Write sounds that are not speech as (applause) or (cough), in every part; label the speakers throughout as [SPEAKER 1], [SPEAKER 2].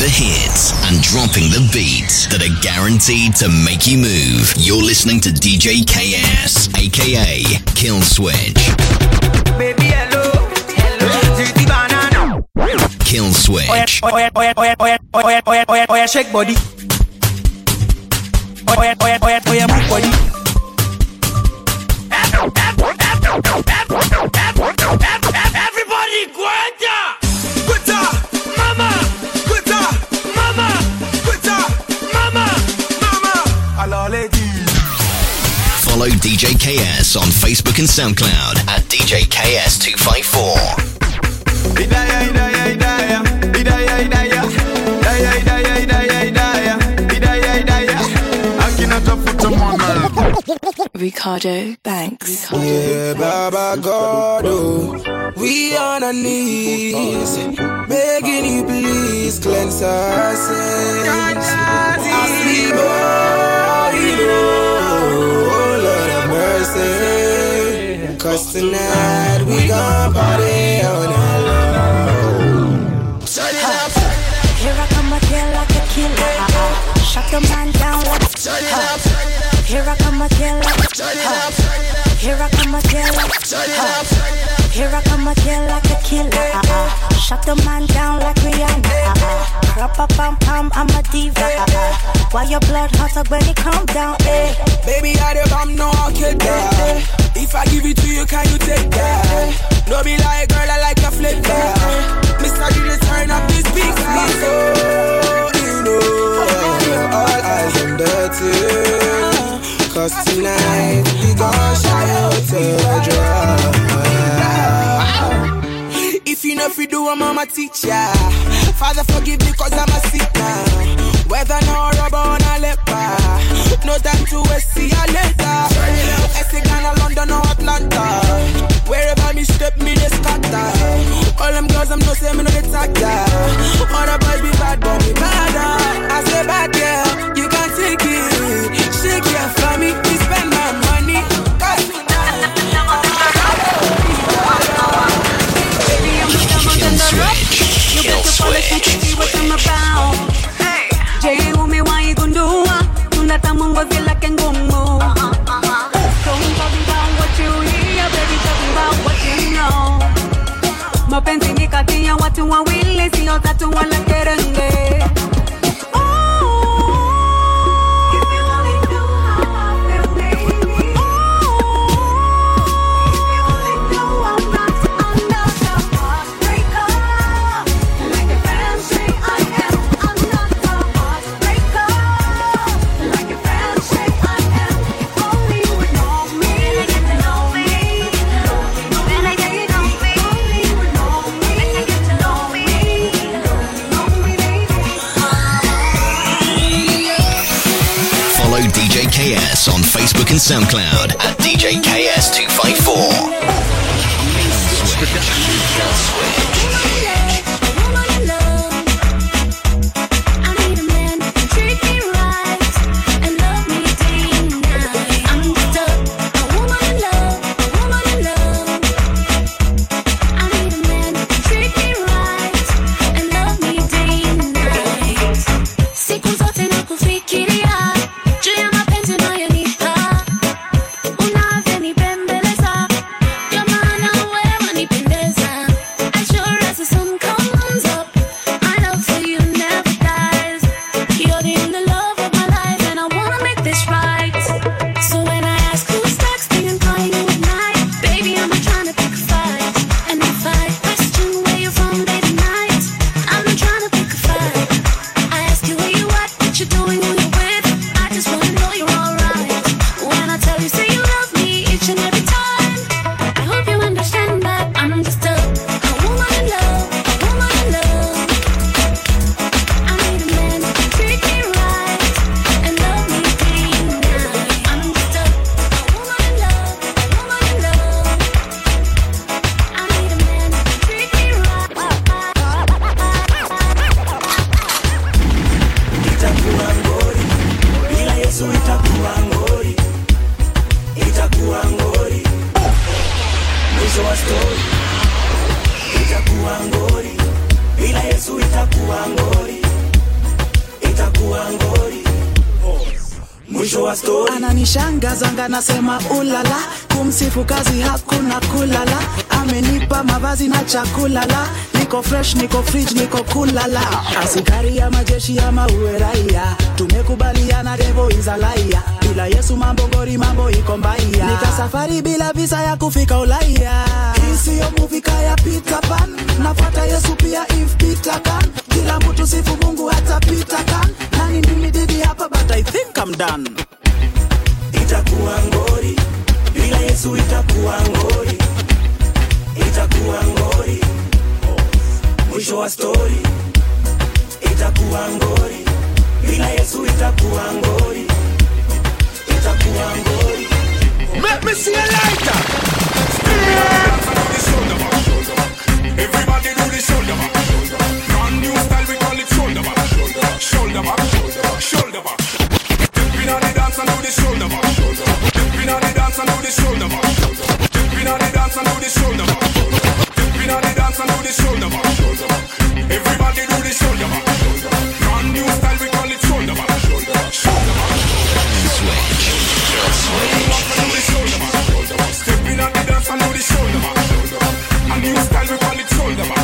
[SPEAKER 1] the hits and dropping the beats that are guaranteed to make you move. You're listening to DJ KS, aka Kill Switch.
[SPEAKER 2] Baby, hello, hello, banana.
[SPEAKER 1] Kill Switch.
[SPEAKER 2] Oh yeah, oh yeah, oh yeah, oh yeah, oh yeah, oh yeah, oh yeah, oh yeah,
[SPEAKER 1] Follow DJ KS on Facebook and SoundCloud at DJ KS254.
[SPEAKER 3] Ricardo Banks.
[SPEAKER 4] Yeah, Baba God, oh, we on our knees, begging you please cleanse our sins. As we bow, oh Lord have mercy, cause tonight we gon' party on our low. Turn it up,
[SPEAKER 5] Here I come again like a killer. Shut the man down like
[SPEAKER 4] turn it up,
[SPEAKER 5] Here I come again
[SPEAKER 4] turn it up,
[SPEAKER 5] Here I come again
[SPEAKER 4] turn it up.
[SPEAKER 5] Here I come again like a killer. Shut the man down like Rihanna. Rappa pam pam, I'm a diva. Why your blood hotter when it come down? Eh?
[SPEAKER 4] Baby, I the bomb, no, I'll kill. If I give it to you, can you take that? No be like, girl, I like your flip. Mr. DJ, turn up this beat, please. Oh, you know, all eyes on dirty. Cause tonight, we gon' shout to the if you know if you do, I'm mama teacher. Father, forgive me cause I'm a man. Whether no rubber or a leper. No time to waste, see ya later. Essie, Ghana, London or Atlanta. Wherever me step, me they scatter. All them girls, I'm no say me no get tacta. All the boys be bad, but me badder. Ah. I say bad girl, you can't take it. Shake your for me, spend my money. Cause
[SPEAKER 1] Kill Switch. Kill Switch.
[SPEAKER 6] Je umi waigundua tunata mongozi lake ngumu Don't talk about what you hear, baby, about what you know. mapenzi ni kati ya watu wawili sio tatu wala
[SPEAKER 1] SoundCloud at DJ
[SPEAKER 7] story
[SPEAKER 8] ananishangazanga nasema ulala. Kumsifu kazi hakuna kulala. Amenipa mavazi na chakulala niko fresh niko fridge niko kulala asikari ya majeshi ama uwe raia. Tumekubaliana devo izalaia bila yesu mambo ngori mambo iko mbaia. nikasafari bila visa ya kufika ulaya. Isiyo muvika ya Peter Pan. Yesu pia if Peter kila mtu sifu mungu hata Peter nani mimi hapa but I think I'm done
[SPEAKER 7] itakuwa ngori bila yesu itakuwa ngori itakuwa ngori mwisho wa story itakuwa ngori bila yesu itakuwa ngori itakuwa ngori
[SPEAKER 9] Make me see a lighter. Everybody do the shoulder back. Brand new style, we call it shoulder back. Shoulder back, shoulder back. Step in on the dance and do the shoulder back. In on the dance and do the shoulder back. In on the dance and do the shoulder back. In on the dance and do the shoulder back. Everybody do the shoulder back. Brand new style, we call it shoulder back. Shoulder back.
[SPEAKER 1] Switch.
[SPEAKER 9] Stepping on the dance and do the shoulder back. A new style we call it shoulder back.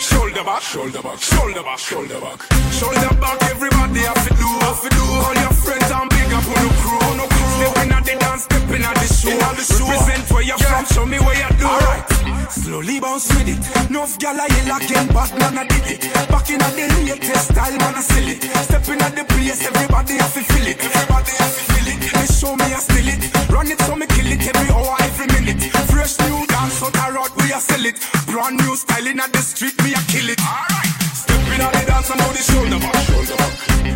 [SPEAKER 9] Shoulder back, shoulder back, shoulder back, shoulder back. Shoulder back, everybody have to do, have to do. All your friends and big up on the crew, on crew. On the dance, stepping on the show, on the show. Represent where you're from, show me where you do. Alright. Slowly bounce with it. Enough gal I yell again, but man I did it. Back in the latest style, man I still it. Stepping at the place, everybody have to feel it. Everybody have to feel it. They show me I still it. Run it so me kill it every hour, every minute. Fresh new dance out the road, we a sell it. Brand new styling at the street, me a kill it. Alright. Stepping on the dance and do the. Shoulder back.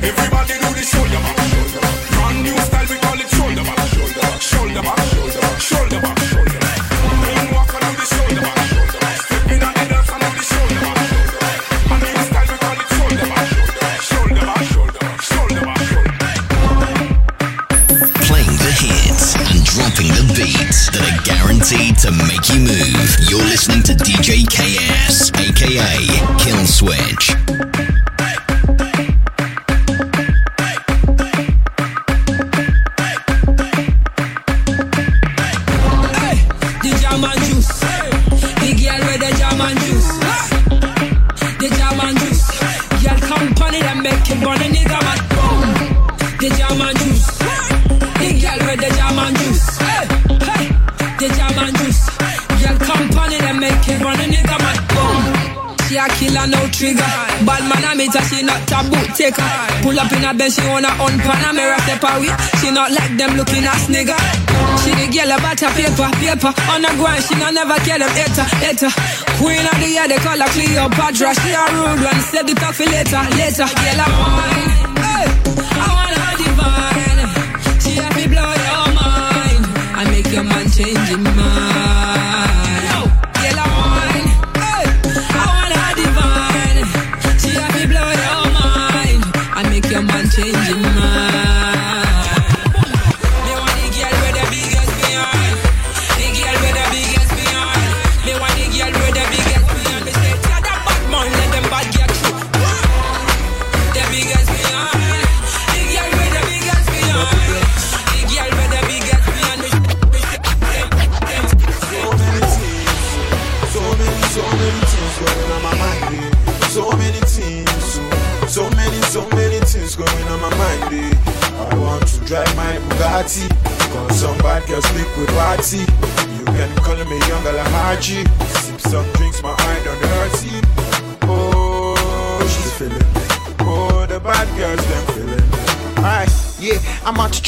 [SPEAKER 9] Everybody do the shoulder back.
[SPEAKER 1] Playing the hits and dropping the beats that are guaranteed to make you move. You're listening to DJ KS, aka Kill Switch.
[SPEAKER 10] Taboo taker. Pull up in a bed, she wanna on Panamera away. She not like them looking ass nigga. She the girl about her paper, paper. On the ground, she not never care them later, later. Queen of the year, they call her Cleopatra. She a rude one, said the talk for later, later. Girl, I'm mine. Hey, I want her divine. She have me blow your mind. I make your man change his mind.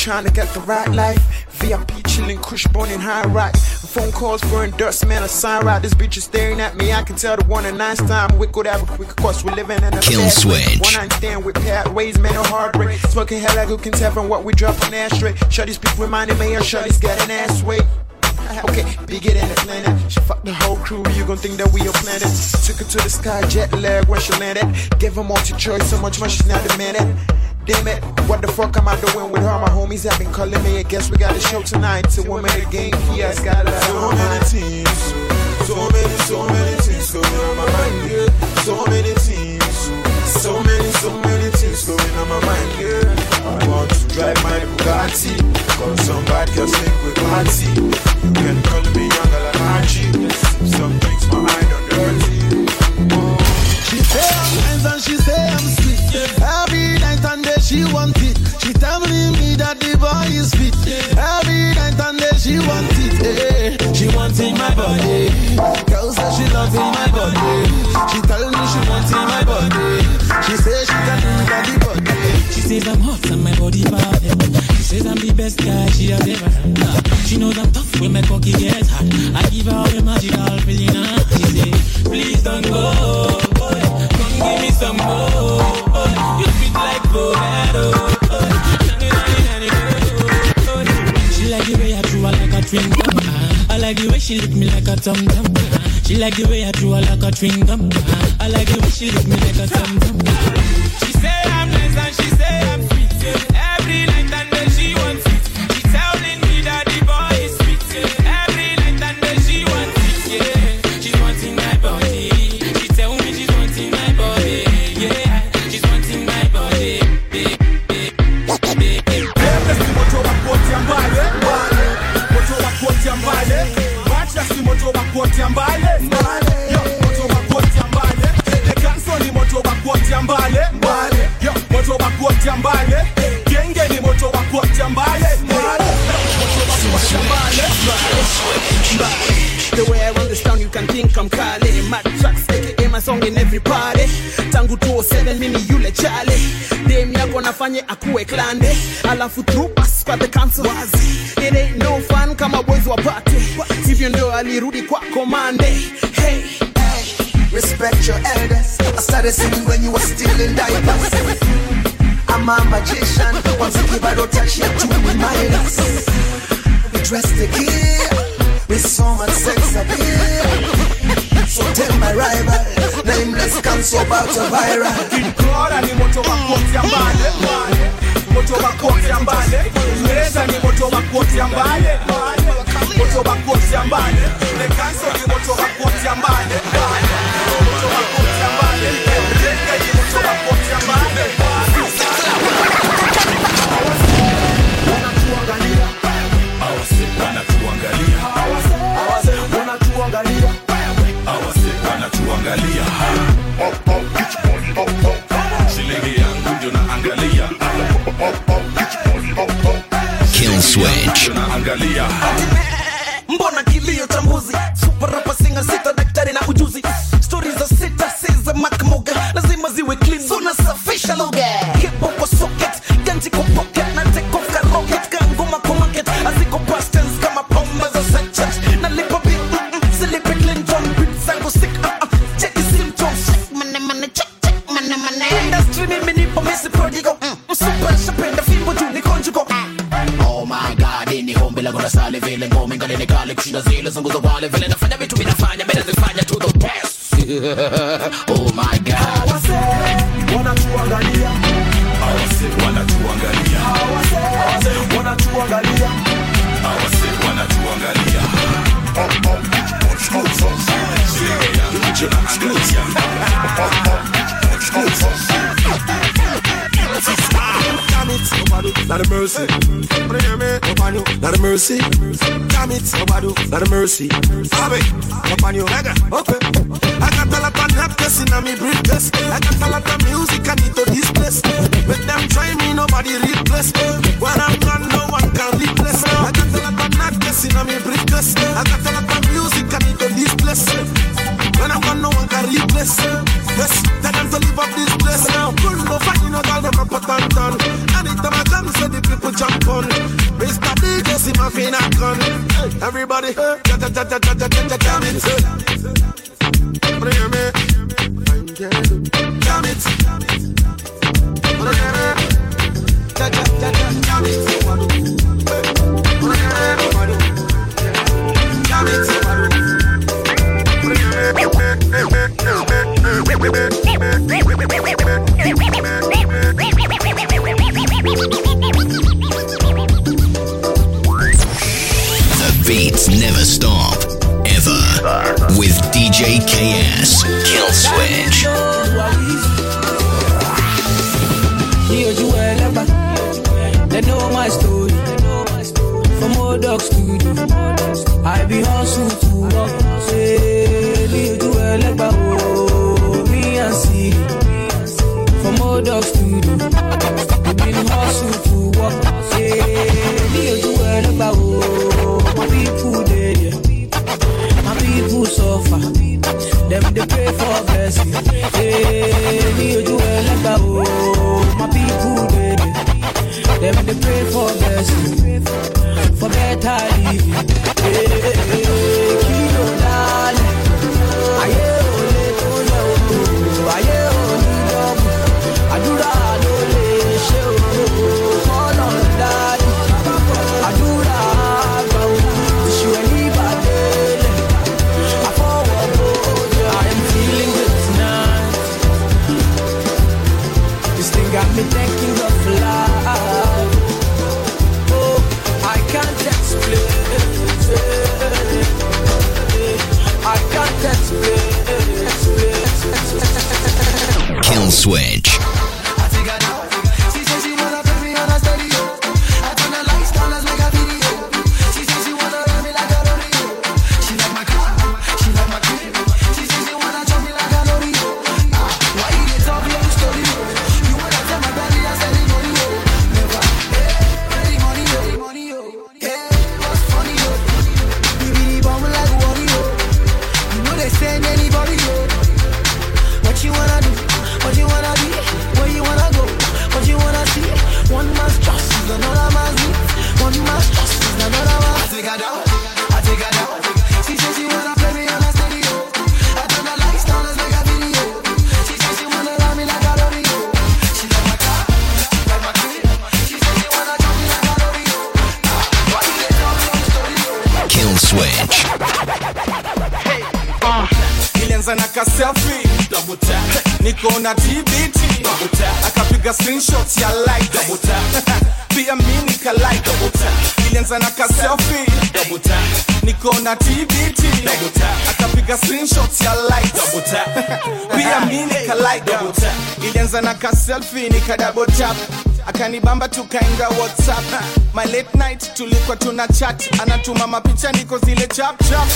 [SPEAKER 11] Trying to get the right life. VIP chilling, kush burning high rise. Phone calls for endorsement, a sign right. This bitch is staring at me. I can tell the one and nine time. We could have a quick course. We're living in a
[SPEAKER 1] Kill switch.
[SPEAKER 11] One night stand with pathways, man, no heart rate. Smoking hell like who can tell from what we drop on ashtray. Shorty's people reminding me of Shorty's got an ass weight. (laughs) Okay, bigger than the planet. She fucked the whole crew, you gon' think that we a planet. Took her to the sky, jet lag when she landed. Gave her multi-choice, so much money she's not demanded. Damn it, what the fuck am I doing with her? My homies have been calling me. I guess we got a show tonight. To women the game, yes, got a So many things, so, many, so many things going on my mind, yeah. So many things, so many, so many things going on my mind, yeah. I want to drive my Bugatti.
[SPEAKER 12] Cause some bad girls think we party. You can call me young Archie. Some drinks my eye
[SPEAKER 1] the boy fit. Every night and day she want it. eh. She wants in my body. Girl say she loves in my body. She tell me she wants in my body. She say she can do body body.
[SPEAKER 13] She says I'm hot and my body bad. She says I'm the best guy she has ever had. She knows I'm tough when my cocky gets hot. I give her all the magical feeling. She say, please don't go. boy. Come give me some more. You sweet like Bovedo. Chewing gum. I like the way she lick me like a tum tum. She like the way I chew her like a chewing gum. I like the way she lick me like a tum tum. She say I'm nice and she say I'm sweet. Every night The
[SPEAKER 14] way I run this town, you can think I'm Kale. Mad tracks, aka my song in every party. Tangu 207 mimi yule chale. Dem yako nafanye akuwe klande. Alafu through pass kwa the council. It ain't no fun kama boys wa party. Hivyo ndio alirudi kwa komande. Hey,
[SPEAKER 15] Respect your elders. I started singing when you were still in diapers. I'm a magician. Give a touch, you're two reminders. We dress to kill with so much sex appeal. So tell my rival, nameless can so about a viral.
[SPEAKER 2] Kora ni moto wa koti ya mbale mbale moto wa kuotea mbali, Uingereza ni moto wa kuotea mbali, moto wa kuotea mbali, Lekanso ni moto wa kuotea mbali, moto wa kuotea mbali, Reka ni moto wa kuotea mbali. Wanatuangalia,
[SPEAKER 16] wanatuangalia, wanatuangalia, wanatuangalia. Switch. (laughs)
[SPEAKER 14] mbona kilio cha mbuzi super rapper singer sita
[SPEAKER 1] It, nobody, not a mercy. Abe, upon you, okay. I got a lot of napkins in me briefcase. I got a lot of music I need to displace. With them try me, nobody replace. When I'm gone, no one can replace. I got a lot of napkins in me briefcase. I got a lot of music I need to displace. When I'm gone, no one can replace. Yes, tell them to leave up this place now. Good no fighting, no girl, them a put on done. Anytime I come, so the people jump on. Mr. DJ, see my fin a gun. Everybody, ja ja ja ja ja ja ja ja jam it. You mean? Jam it. You mean? Ja ja ja ja jam it. DJKS Kill Switch.
[SPEAKER 16] They know my story. From old
[SPEAKER 17] dog studio, I be hustling to rock. Say, me and see. From old dog studio, I be hustling to walk. Say, do and do They pray for blessing. Eh, me do a leg My people dead, yeah. Them they pray for blessing, for better living. Hey, hey, hey, kilo dale,
[SPEAKER 1] switch.
[SPEAKER 2] Kaselfi double tap niko na tbt double tap akapiga screenshot ya like. Double tap pia mimi nika like double tap ilianza na kaselfi double tap niko na tbt double tap akapiga screenshot ya like. Double tap pia mimi nika like double tap ilianza na kaselfi nika double tap. Akanibamba tukainga whatsapp. My late night tulikuwa tuna chat. Anatuma mapicha niko zile chap chap.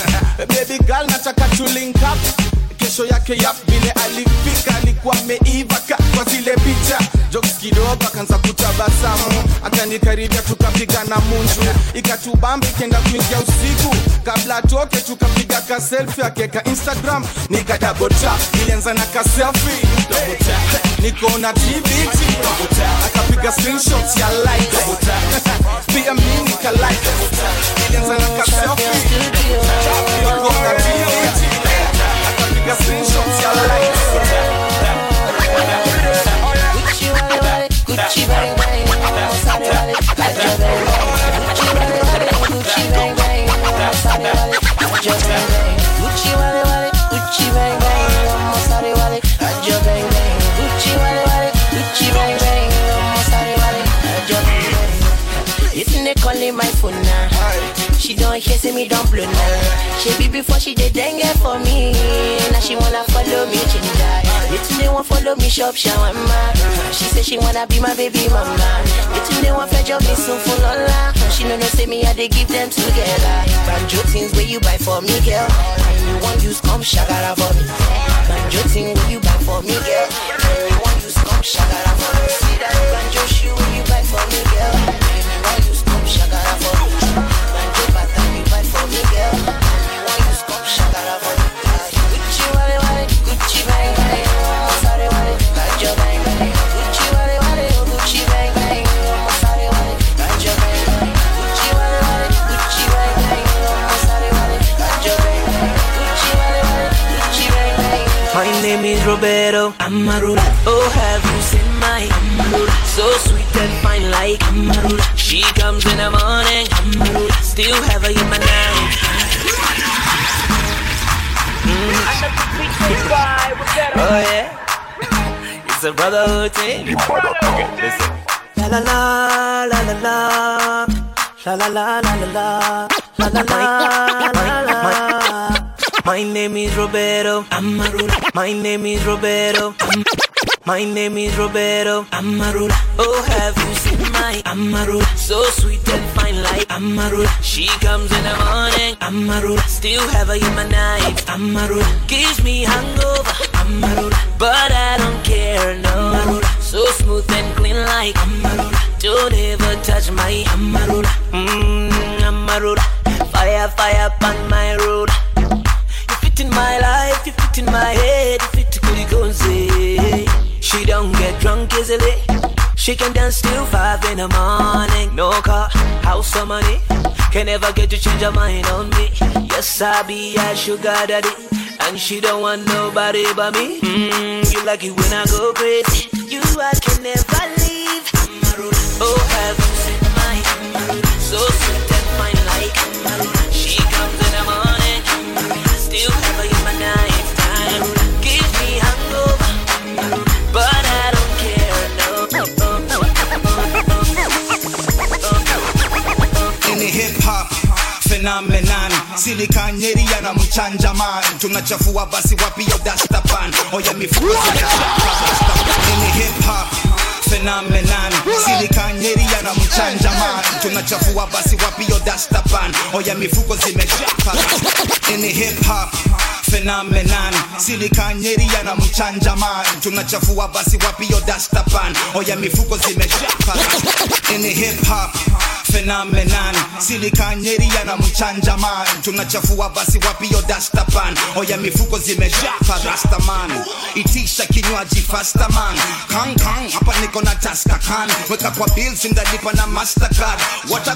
[SPEAKER 2] Baby girl nataka tulink up kesho yake yap vile alifika alikuwa ameivaka kwa zile picha. Jokes kidogo akaanza kutabasamu. Akanikaribia tukapigana munju. Ikatubamba ikenda kuingia usiku. Kabla toke tukapiga kaselfi akeka instagram. Nikadabota ilianza na kaselfi nikoona tvt akapiga screenshot ya like. (laughs) Pia mi nikalike ilianza na kaselfi nikoona tvt na tbt akapiga screenshots ya like
[SPEAKER 18] Gucci wale, Gucci bang bang, Masari wale, Aja bang bang. Gucci wale, Gucci bang bang, Masari wale, Aja bang bang. She don't hear, say me don't blow now. She be before she did dengue for me. Now she wanna follow me, chinda. Little they want follow me, shop shawarma. She say she wanna be my baby mama. Little they want fetch job me soon full on la. She know no say me, I they give them together. Banjo things where you buy for me, girl. And you want use come shagara for me. Banjo thing where you buy for me, girl. And you want use come shagara for me. See that banjo shoe where you buy for me, girl.
[SPEAKER 17] Name is Roberto Amarula. Oh, have you seen my Amarula? So sweet and fine like Amarula. She comes in the morning. Amarula. Still have her in my night. Mm. Oh yeah, it's a brotherhood thing. Listen. La la la la la la. La la la la la la. La la la la my name is Roberto. I'm a ruler. My name is Roberto. I'm
[SPEAKER 7] my name is Roberto Amarula. Oh, have you seen my Amarula? So sweet and fine like Amarula. She comes in the morning, Amarula. Still have her in my night, Amarula. Gives me hangover, Amarula. But I don't care, no. Amarula. So smooth and clean like Amarula. Don't ever touch my Amarula. Mmm, Amarula. Fire, fire on my road fit in my life, you fit in my head, you fit kulikunzi. She don't get drunk easily. She can dance till five in the morning. No car, house or money. Can never get you change your mind on me. Yes, I be a sugar daddy. And she don't want nobody but me. Mm, you like it when I go crazy. You I can never leave. Mm, oh have you seen heaven, so sweet.
[SPEAKER 19] phenomenon. Sili tunachafua basi dastapan oya hip hop phenomenon. Silikanyeria na tunachafua basi wapi dastapan oya oh, mifuko zimejaka hip hop phenomenon. Silikanyeria na mchanjaman tunachafua basi wapi dastapan oya mifuko zimejaka hip hop phenomenon. Silikanyeria na mchanjaman tunachafua basi wapio dastapan? Oya mifuko zimejaa farastaman itisha kinywaji fastaman. Kankan hapa niko na taskakan weka kwa bills ndalipa na mastercard. Wata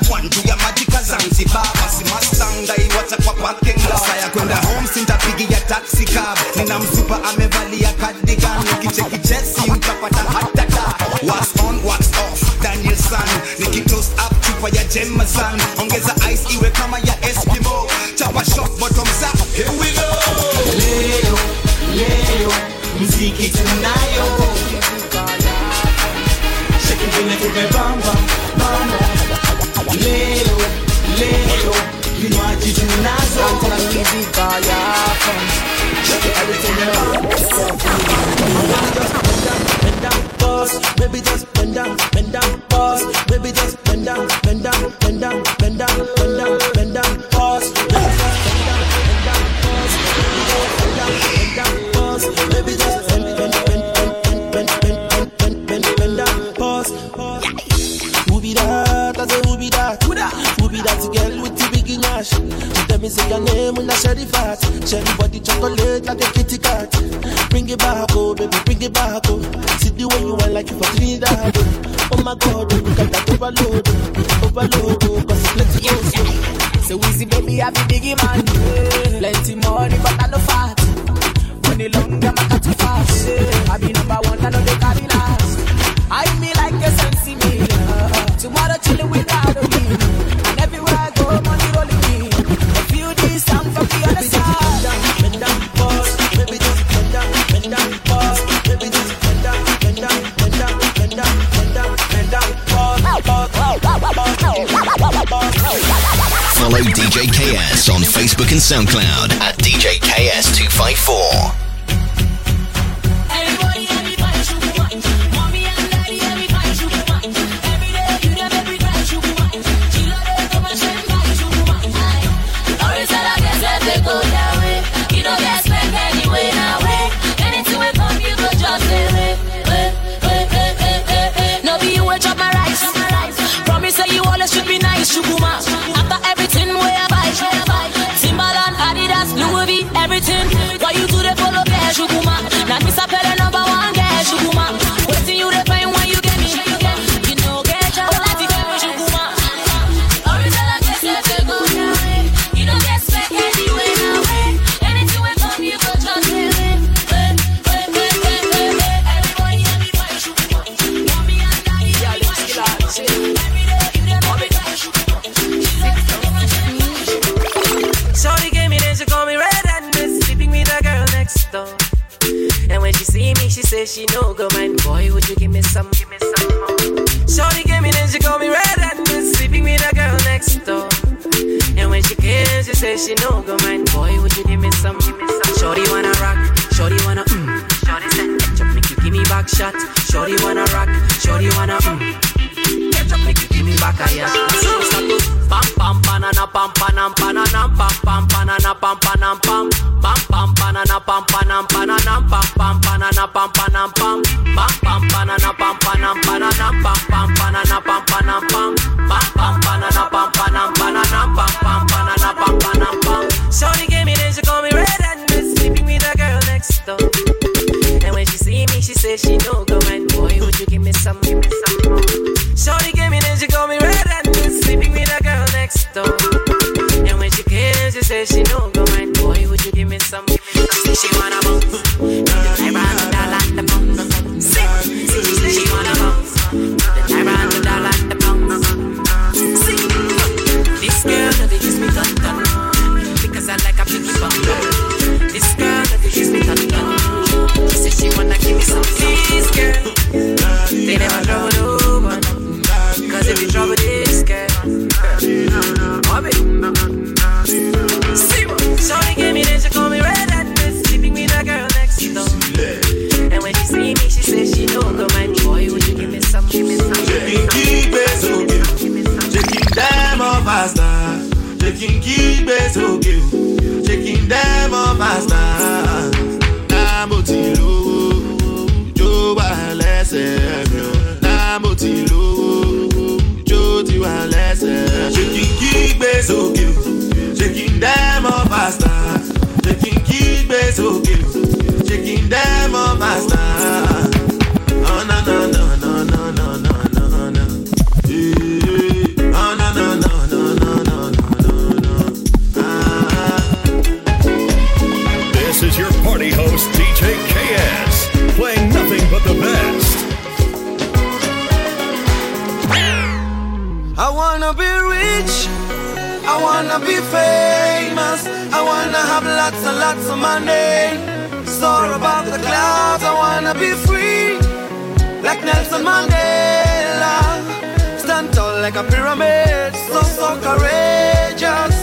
[SPEAKER 17] like a
[SPEAKER 20] pyramid, so so courageous.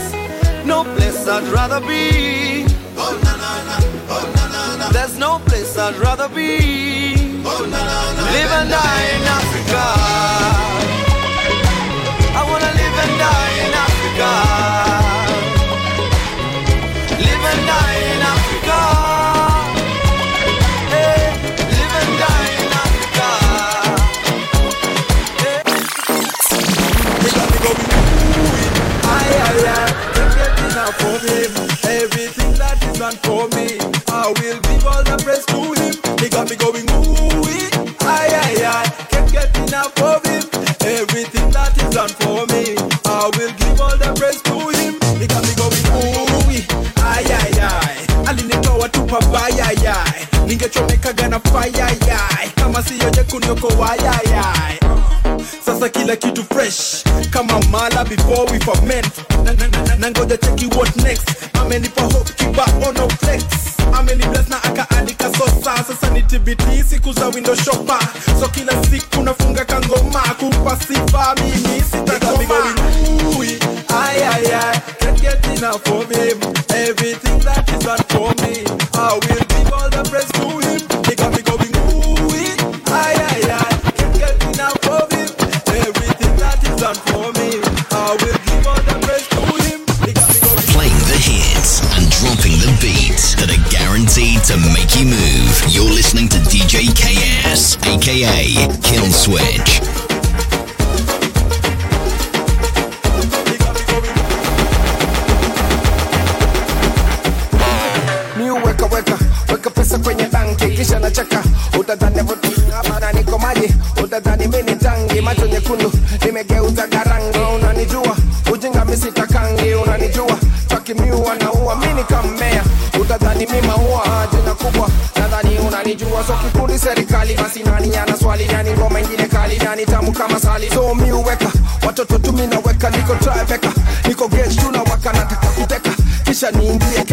[SPEAKER 20] No place I'd rather be. Oh na na na, oh na na na. There's no place I'd rather be. Oh na na na. Live and die in Africa. I wanna live and die in Africa.
[SPEAKER 2] kinachonekaga na faya kama siyo nyekundu kwa sasa kila kitu fresh kama mala before we ferment. Na, ngoja cheki what next. Amenipa hope kibaono oh, flex. Amenibles na akaandika sosa. Sasa ni tbt siku za window shopa so kila siku nafunga kangoma kupa sifa mimi sitakoma. Ooh, I, I, can't get enough of him. Everything that
[SPEAKER 1] is not listening to DJ KS, aka Kill Switch.
[SPEAKER 11] New weka wake up. pesa kwenye banki kisha na chaka. utadhani vutu hapa na niko maji utadhani mimi ni tangi macho nyekundu nimegeuza gara wazo kikundi serikali, basi nani ana swali? Yani ngoma ingine kali, yani tamu kama sali. So mi uweka watoto tu mi naweka, niko triveka, niko gauge tu waka, nataka kuteka kisha niingie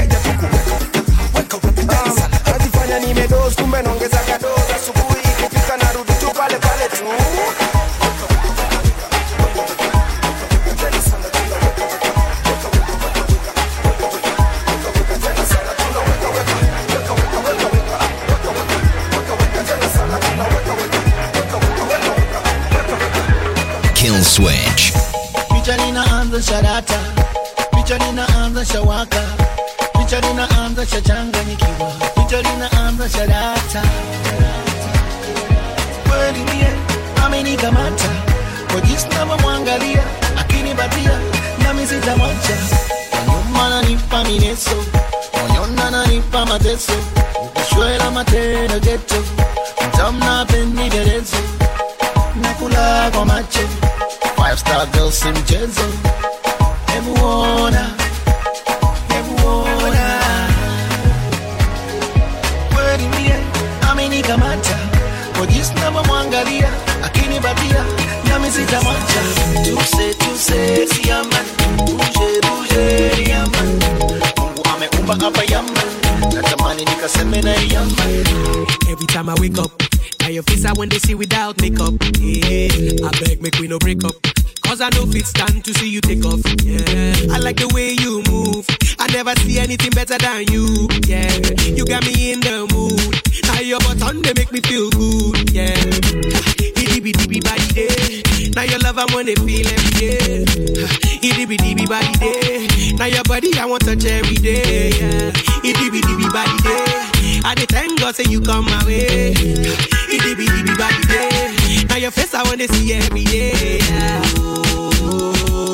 [SPEAKER 6] see every day. Yeah. Yeah.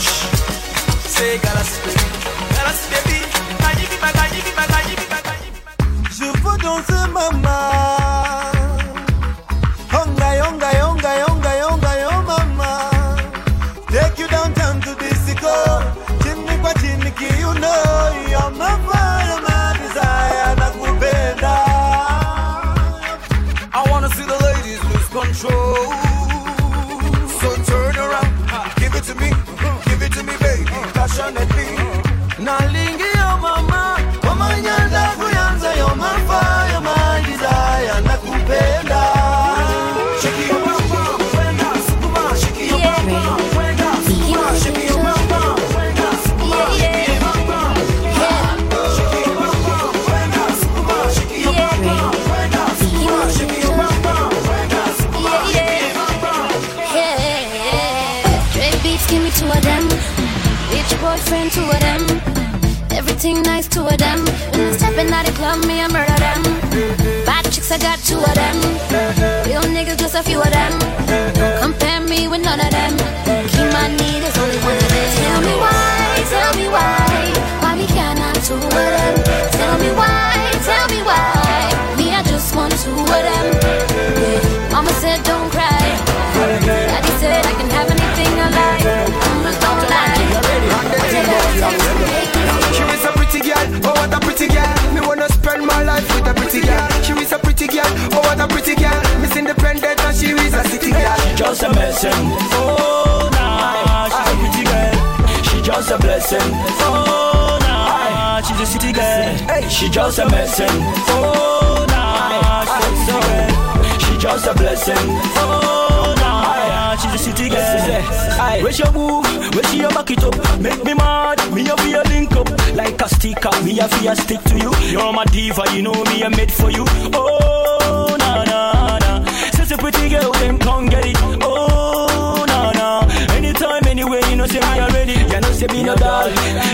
[SPEAKER 21] She say, Galas
[SPEAKER 6] club, me, I murder them. Bad chicks, I got two of them. Real niggas, just a few of them. Don't compare me with none of them.
[SPEAKER 22] Blessing. Oh, nah, she's a pretty girl. She just a blessing. Oh, nah, she's a city girl. Hey, she just a blessing. Oh, nah, she's a girl. She just a blessing. Oh, nah, she's a city girl. Where's your move? Where's your back it up? Make me mad. Me a be a link up like a sticker. Me a be a stick to you. You're my diva. You know me a made for you. Oh, nah. A pretty girl, them can't get it. Oh, nah, nah. Anytime, anywhere, you know, say me already. You know, say me no doll.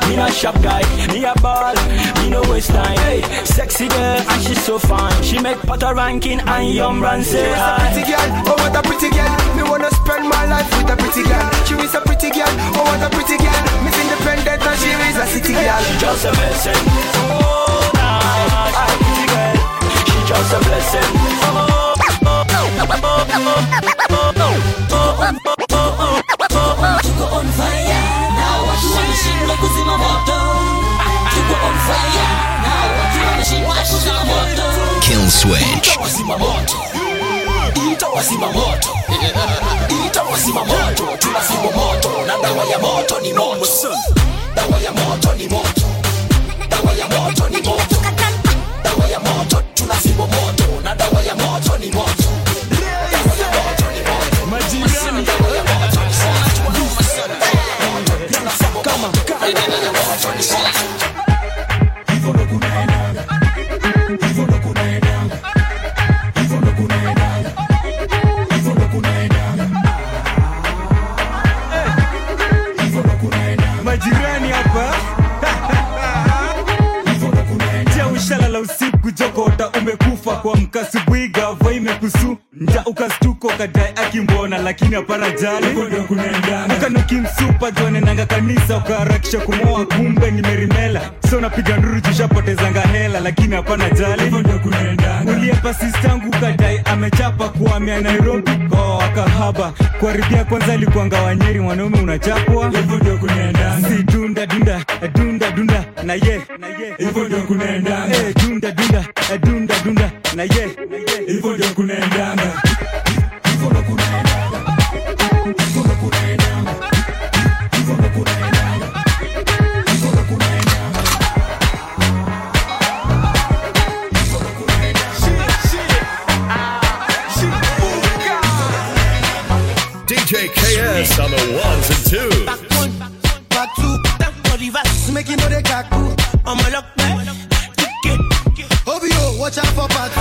[SPEAKER 22] Me not shop guy. Me a ball. Me no waste time. Hey, sexy girl, and she's so fine. She make potter ranking and yum run say
[SPEAKER 11] She is a pretty girl, oh what a pretty girl. Me wanna spend my life with a pretty girl. She is a pretty girl, oh what a pretty girl. Miss Independent and she is a city girl.
[SPEAKER 22] She just a blessing. Oh, nah, she's a girl. She just a blessing. Oh,
[SPEAKER 1] Kill switch.
[SPEAKER 15] Moto. Dawa ya moto ni moto. Dawa ya moto ni moto. Dawa ya moto ni moto majirani
[SPEAKER 23] hapa. (laughs) Ushalala usiku jokota umekufa. Kwa mkasubwiga vo imekusu nja ukastuko kadai akimbona lakini hapana ukanukimsupa jonenanga kanisa ukaharakisha kumoa kumbe ni merimela so napiga nduru jushapotezanga hela lakini hapana jali. Uliepa sistangu kadai amechapa kuamia nairobi. Oh, akahaba. Kuharibia kwanza alikuanga wanyeri mwanaume unachapwa. Si dunda dunda dunda dunda na ye hivyo ndio eh, dunda dunda dunda dunda na ye hivyo
[SPEAKER 11] watch out for part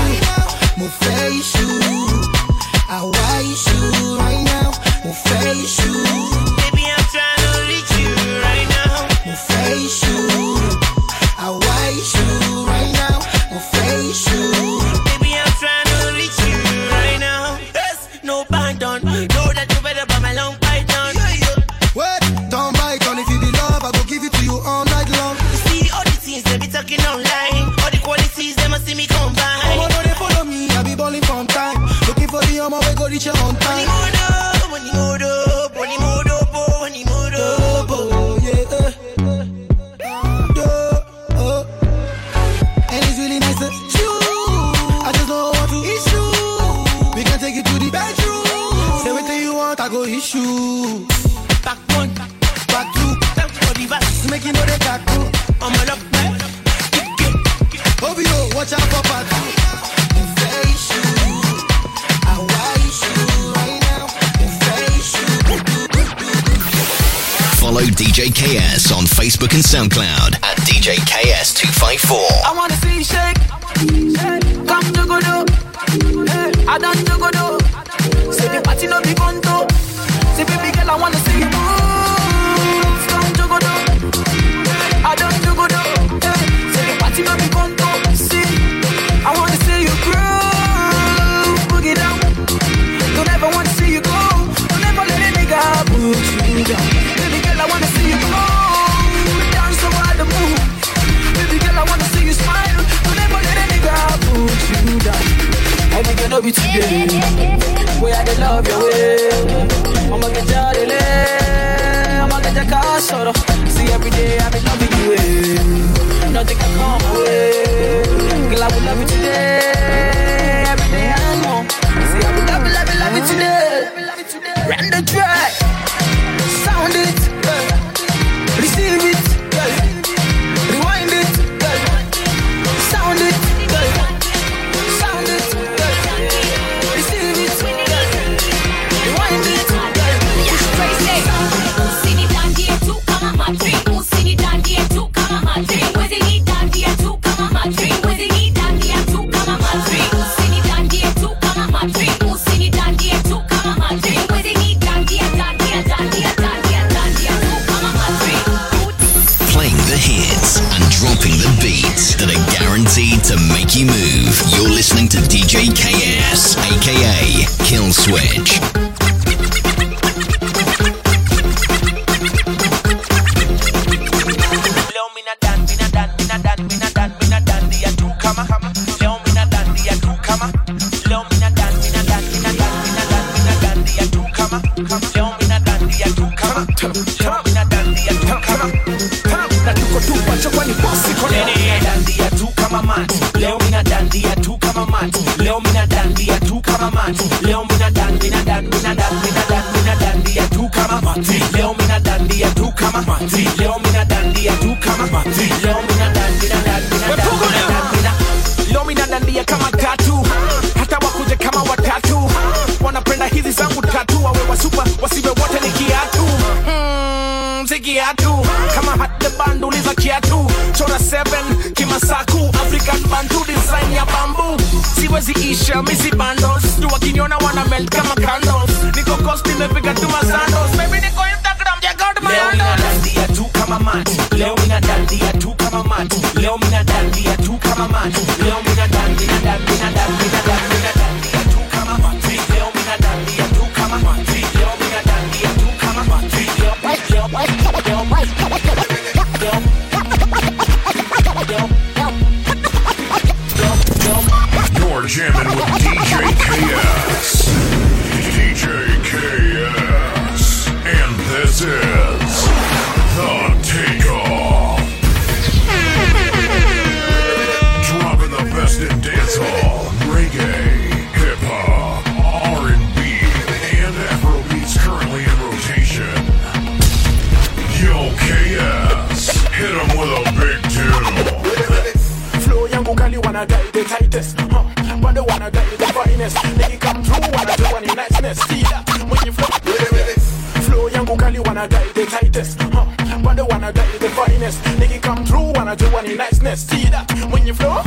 [SPEAKER 24] kwenye
[SPEAKER 11] flow?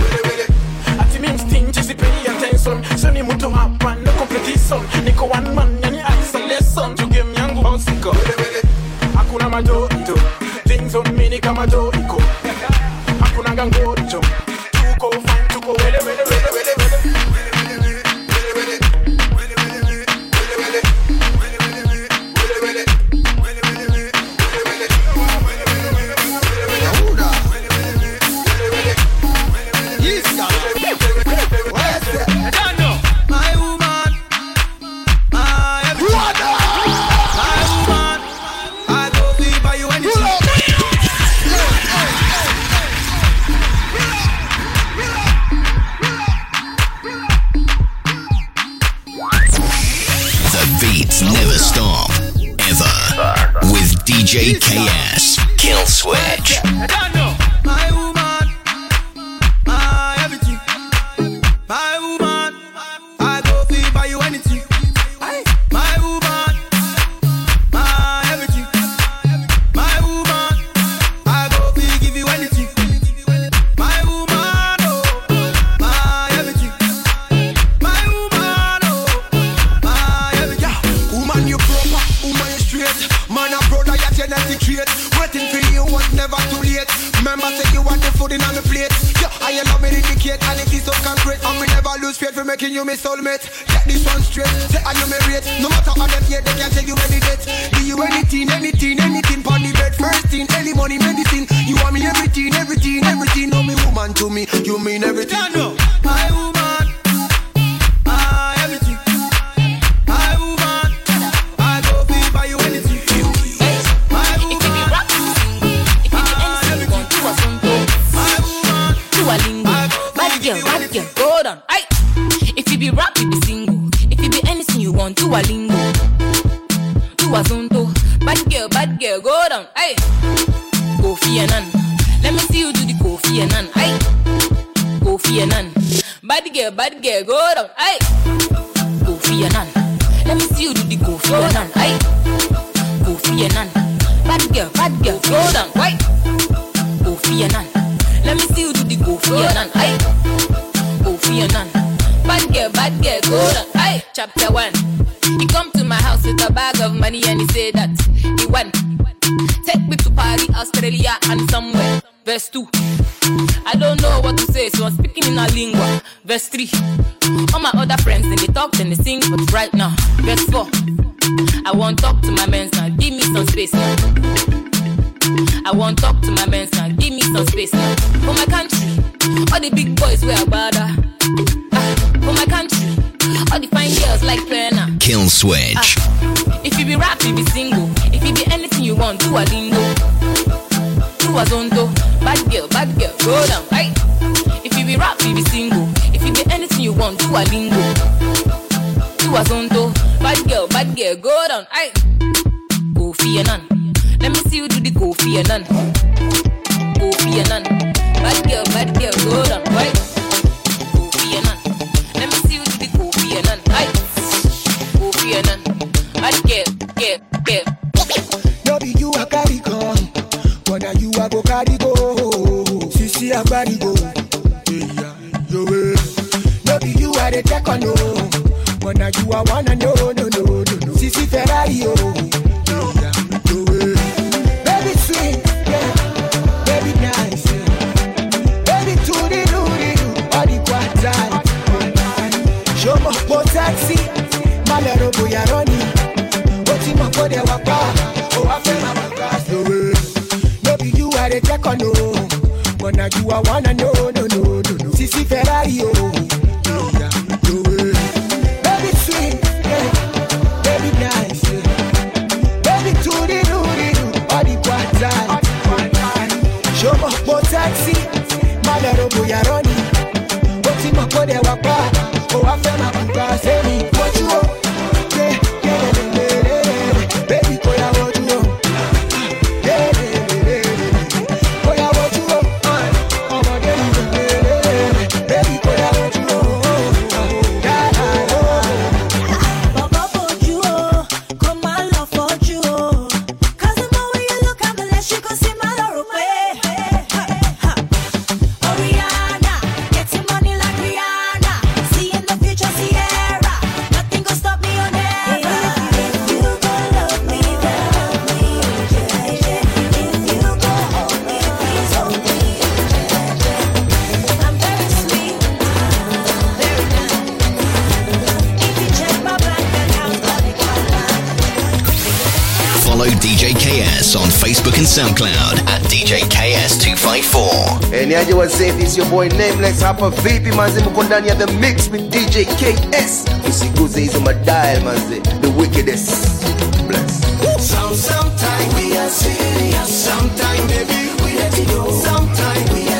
[SPEAKER 11] Ati ni mstingi sipendi attention so ni mtu hapa na competition niko one man yani it's a lesson. To game yangu bouncing hakuna majoto things on me ni kama joiko
[SPEAKER 25] girl, go down. Hey, Kofi Annan. Let me see you do the Kofi Annan. Hey, Kofi Annan. Bad girl, bad girl, go down. Hey, chapter one. He come to my house with a bag of money and he say that he went. Take me to Paris, Australia, and somewhere. Verse 2. I don't know what to say, so I'm speaking in a lingua. Verse 3. All my other friends, and they talk and they sing, but right now. Verse 4. I want talk to my men now, give me some space now. I want talk to my men now, give me some space now. For my country, all the big boys wear bada. Ah, for my country, all the fine girls like Pena.
[SPEAKER 1] Kill switch.
[SPEAKER 25] If you be rap, you be single. If you be anything you want, do a lingo. Do a zonto. Bad girl, bad girl, go down, right? If you be rap, you be single. If you be anything you want, do a lingo. Do a zonto. Bad girl, bad girl, go down, right? Kofi Annan. Let me see you do the Kofi Annan. Kofi Annan. Bad girl, bad girl, go down, right? Kofi Annan. Let me see you do the Kofi Annan, right? Kofi Annan. Bad girl, girl, girl.
[SPEAKER 6] No be you a carry come, but now you a go carry go. Sisi a carry go. Yeah, yo, be you a the take on no, but now you a wanna no no no no no. Sisi Ferrari oh. But na you i wanna know no no no no. sisi ferrari o. Yeah, sówe. baby sweet baby nice baby all the má lọ ro bóyá rọ́ọ̀nì wazee, your boy nameless hapa vipi manze, mko ndani ya the mix with DJ KS. Usiguze hizo madial manze, the wickedest. Bless.
[SPEAKER 11] Some, sometime we are serious, sometime baby we let it go. Sometime we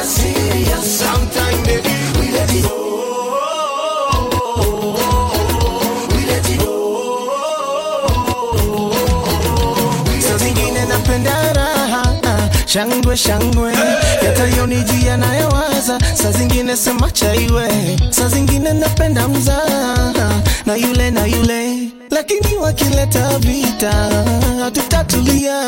[SPEAKER 6] shangwe shangwe. Yatayoniji yanayowaza saa zingine sema chaiwe. Saa zingine napenda mzaa na yule na yule lakini wakileta vita hatutatulia.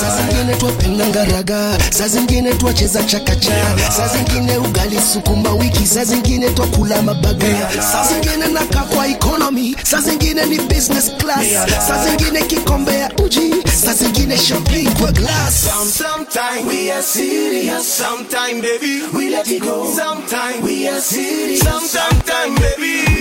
[SPEAKER 15] Saa zingine twapenda ngaraga saa zingine twacheza chakacha. Saa zingine ugali sukuma wiki saa zingine twakula mabaga. Saa zingine naka kwa economy saa zingine ni business class. Saa zingine kikombe ya uji saa zingine champagne kwa glass.
[SPEAKER 11] Sometimes sometime we are serious, sometimes baby we let it go. Sometimes we are serious, sometimes baby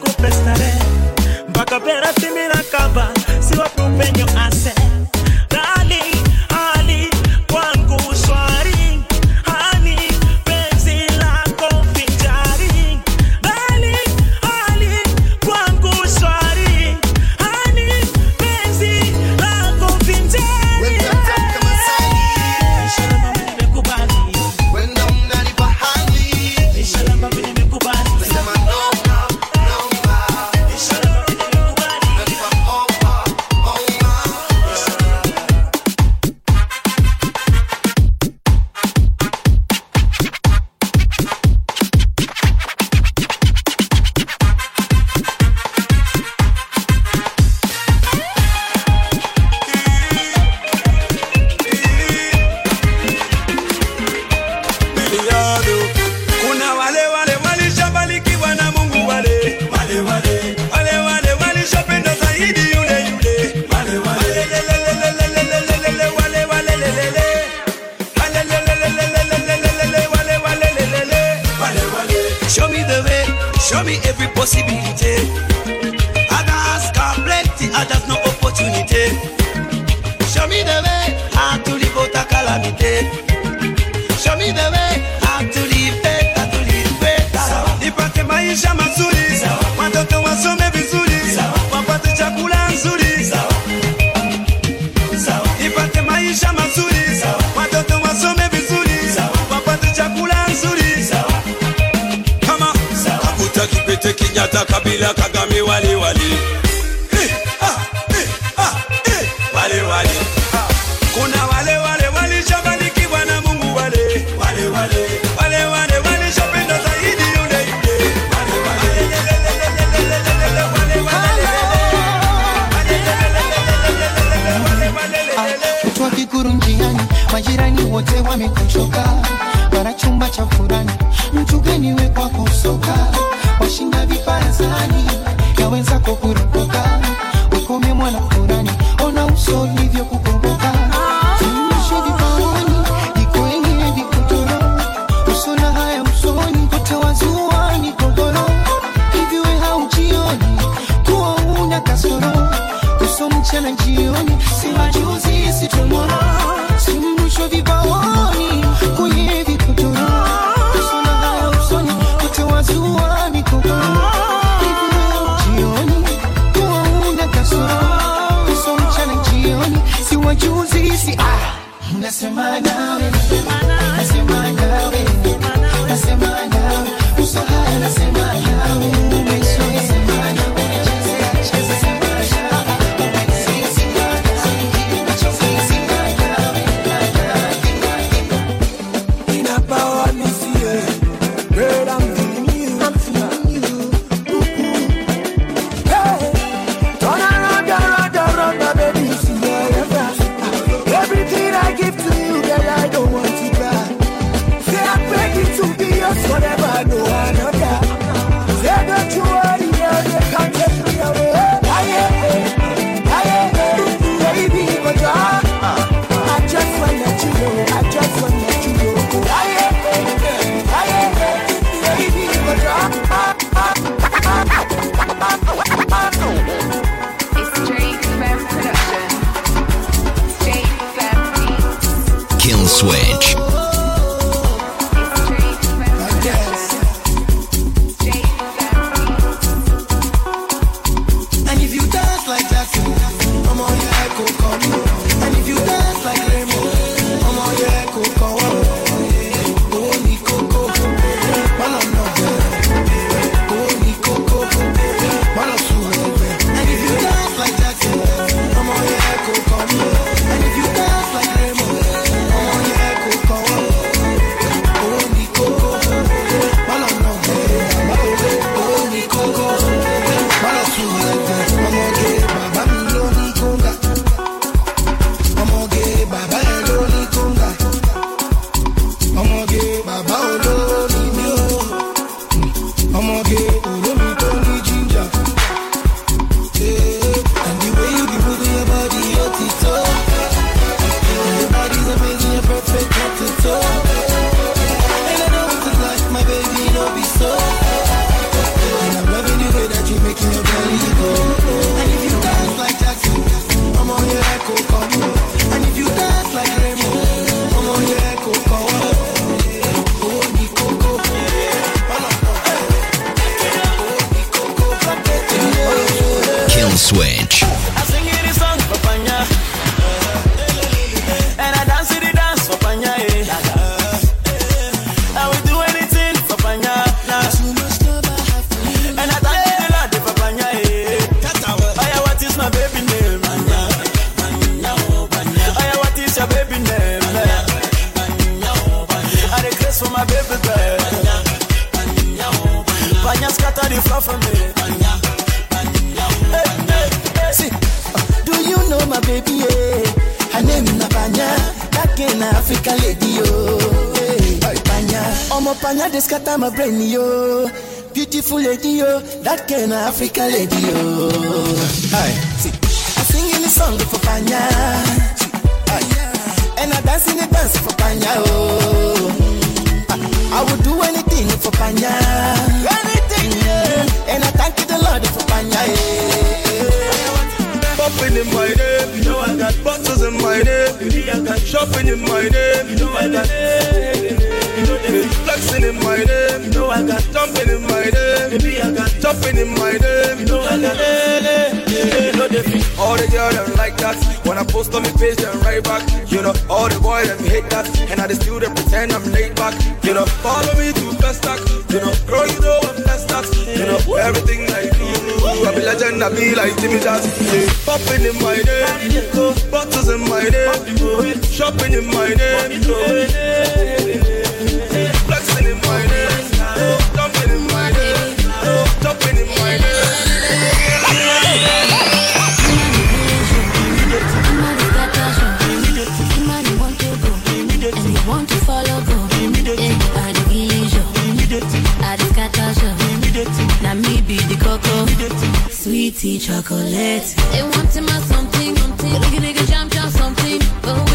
[SPEAKER 15] ku prestaré Baka pera
[SPEAKER 2] si mi nakaba Siwa prumenyo ase.
[SPEAKER 26] mchana jioni, siwajuzi situmora. Simrushwa vibao. like
[SPEAKER 27] Jimmy Jazz. Popping in my
[SPEAKER 6] day. chocolate. They want to my something, something. Nigga, nigga, jump, jump, something.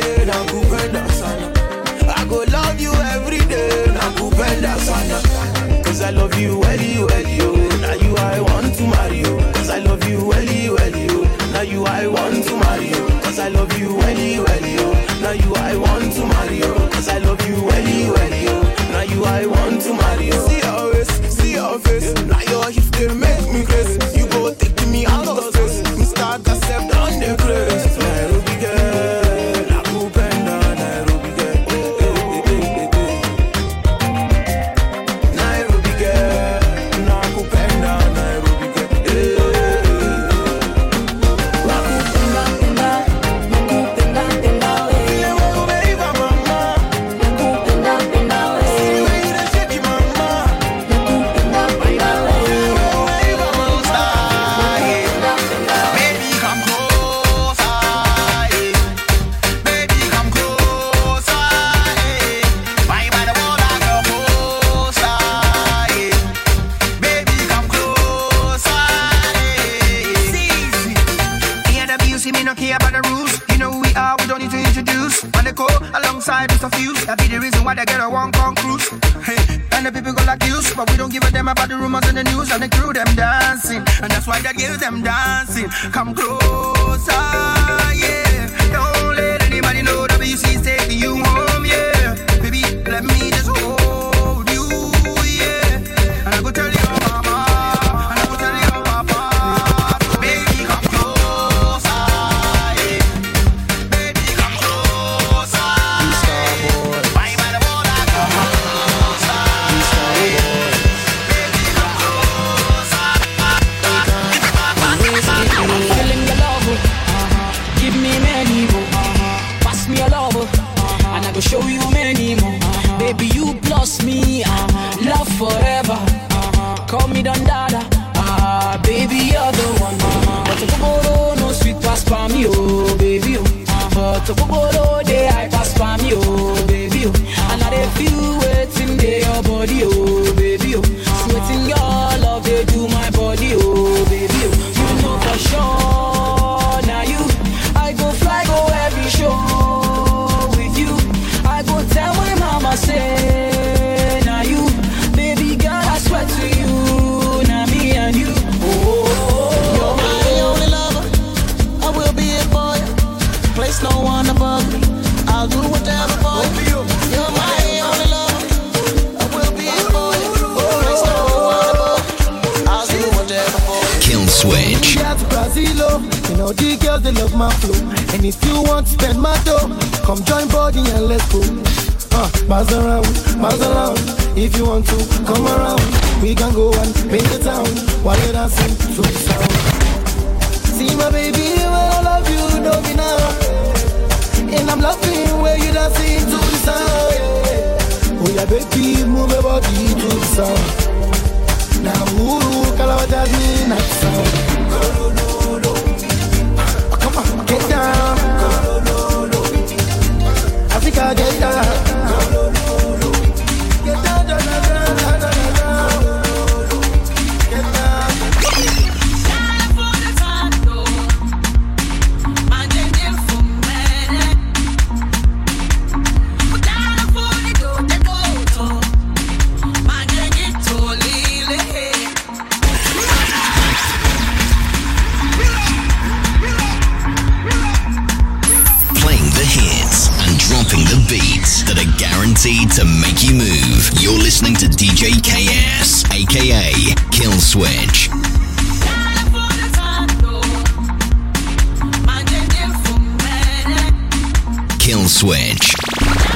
[SPEAKER 11] kupenda sana I go love you every day. Na kupenda sana. Cause I love you
[SPEAKER 1] listening to DJ KS, aka Kill Switch. Kill Switch.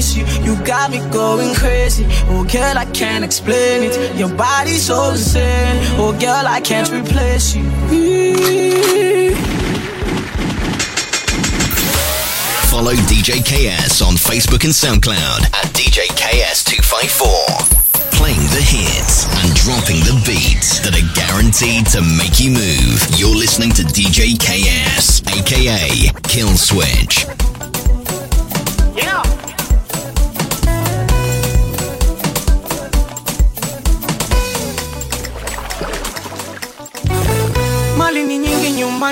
[SPEAKER 28] Can't you. You got me going crazy. Oh, girl, I can't explain it. Your body's so insane. Oh, girl, I can't replace you.
[SPEAKER 1] Follow DJ KS on Facebook and SoundCloud at DJ KS254. Playing the hits and dropping the beats that are guaranteed to make you move. You're listening to DJ KS, aka Kill Switch.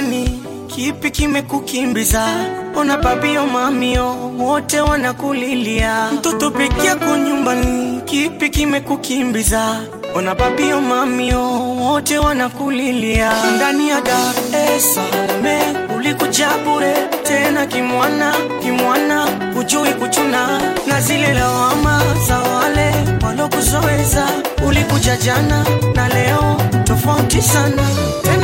[SPEAKER 28] Nyumbani, kipi kimekukimbiza? Ona babio mamio wote wanakulilia, mtoto peke yako nyumbani, kipi kimekukimbiza? Ona babio mamio wote wanakulilia, ndani ya Dar es Salaam ulikuja bure tena kimwana kimwana, hujui kuchuna na zile lawama za wale walokuzoeza. Ulikuja jana na leo tofauti sana, tena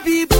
[SPEAKER 22] baby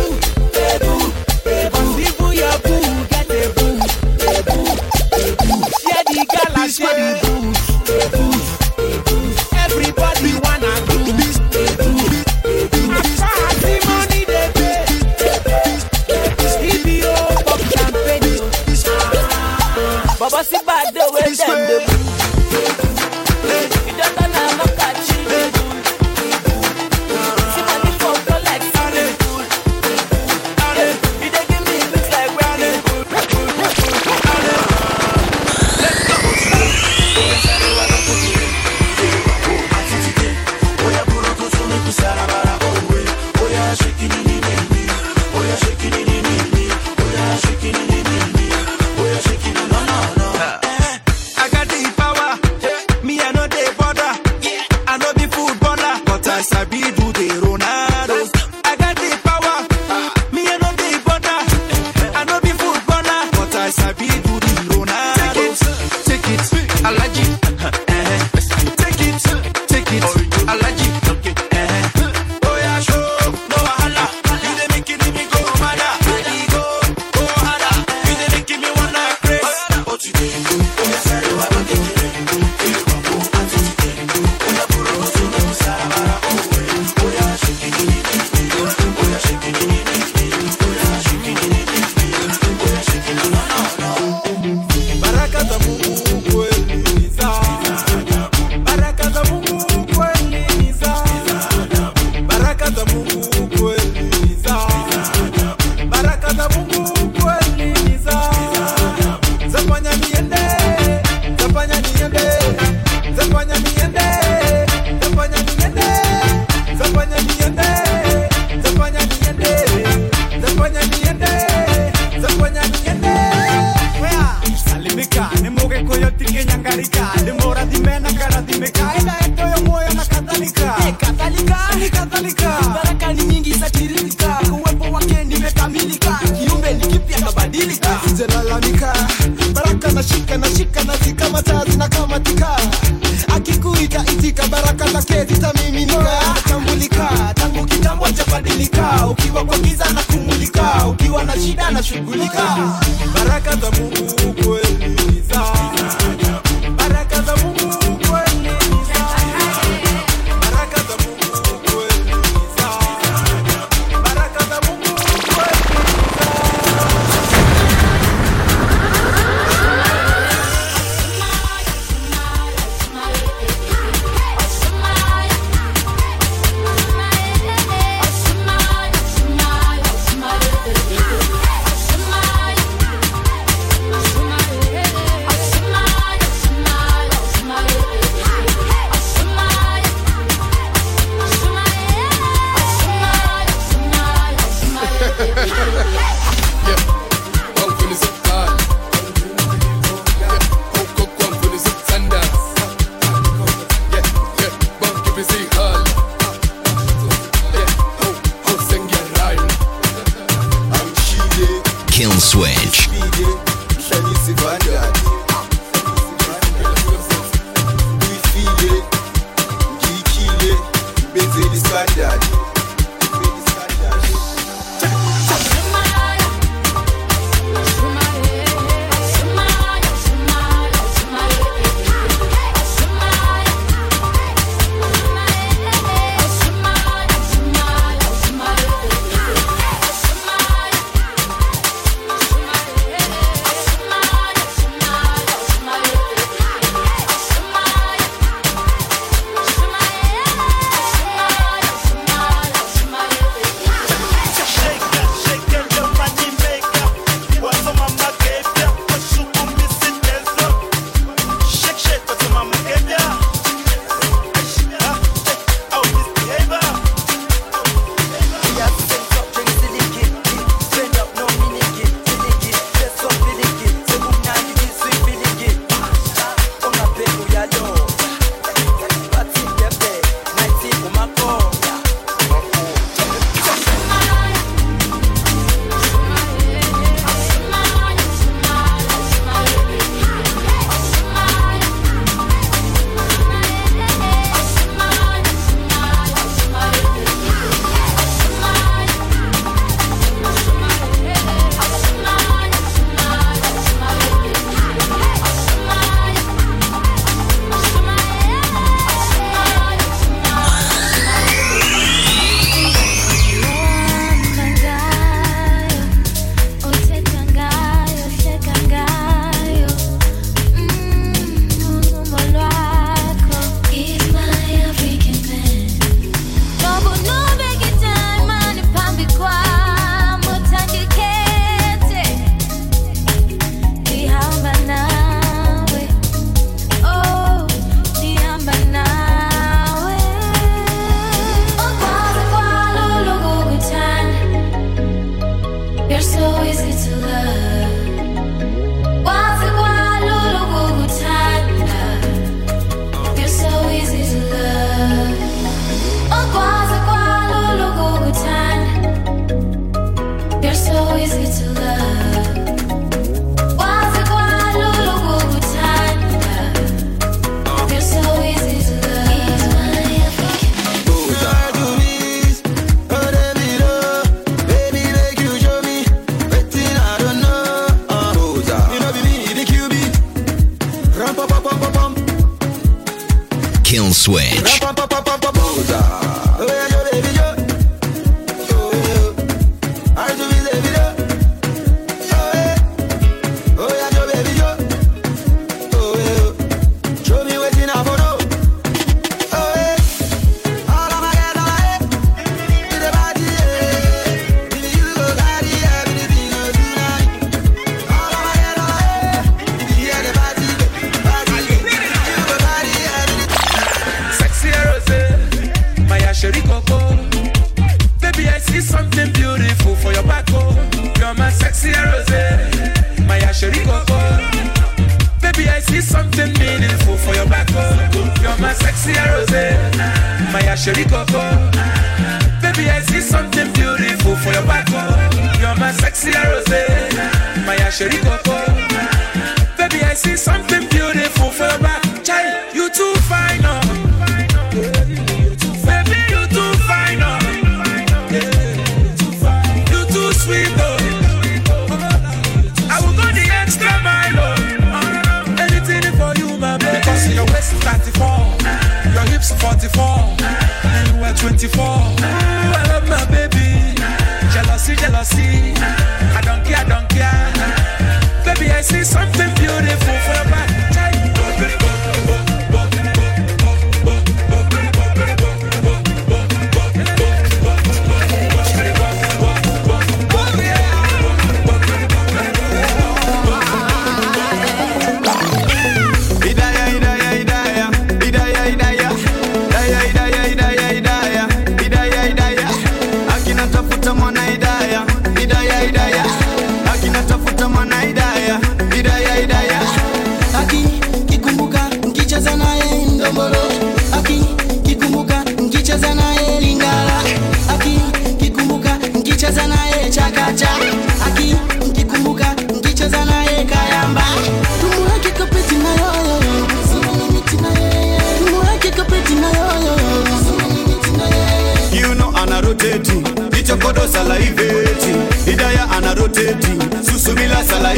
[SPEAKER 13] Kill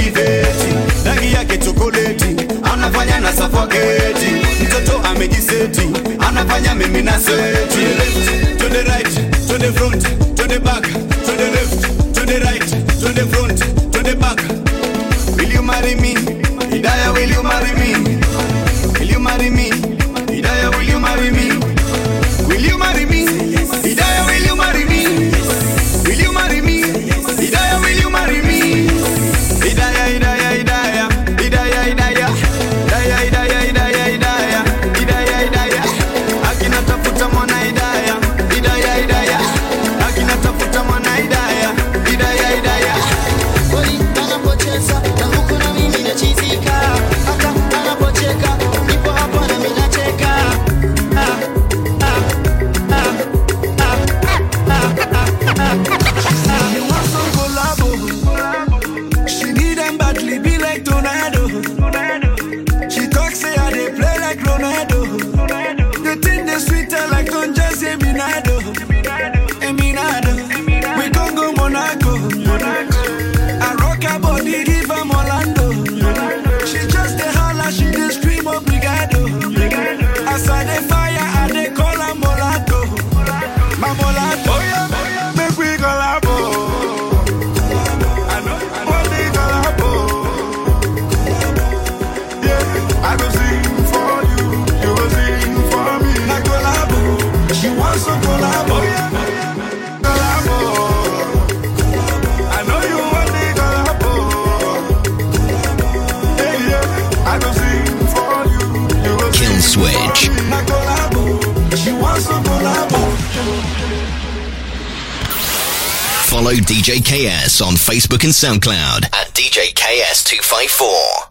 [SPEAKER 2] activate, rangi yake chokoleti, anafanya na suffocate. Mtoto amejiseti, anafanya mimi na sweti. To right, to front, to back, to left, to right, to front, to back. Will you marry me?
[SPEAKER 1] DJKS on Facebook and SoundCloud at DJKS254.